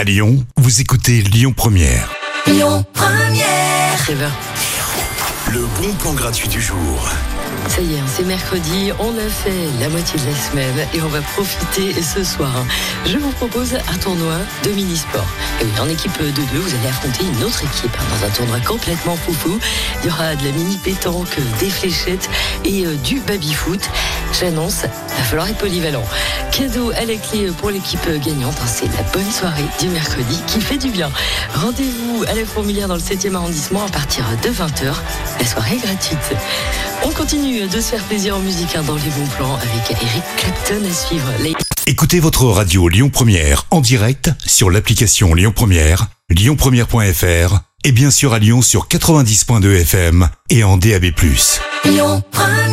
À Lyon, vous écoutez Lyon Première. Lyon Première. Le bon plan gratuit du jour. Ça y est, c'est mercredi, on a fait la moitié de la semaine et on va profiter ce soir. Je vous propose un tournoi de mini-sport. Et oui, en équipe de deux, vous allez affronter une autre équipe hein, dans un tournoi complètement foufou. Il y aura de la mini-pétanque, des fléchettes et euh, du baby-foot. J'annonce, va falloir être polyvalent. Cadeau à la clé pour l'équipe gagnante, c'est la bonne soirée du mercredi qui fait du bien. Rendez-vous à la Fourmilière dans le 7e arrondissement à partir de 20h. La soirée est gratuite. On continue de se faire plaisir en musique hein, dans les bons plans avec Eric Clapton à suivre. Les- Écoutez votre radio Lyon Première en direct sur l'application Lyon Première, lyonpremière.fr et bien sûr à Lyon sur 90.2 FM et en DAB+. Lyon Première.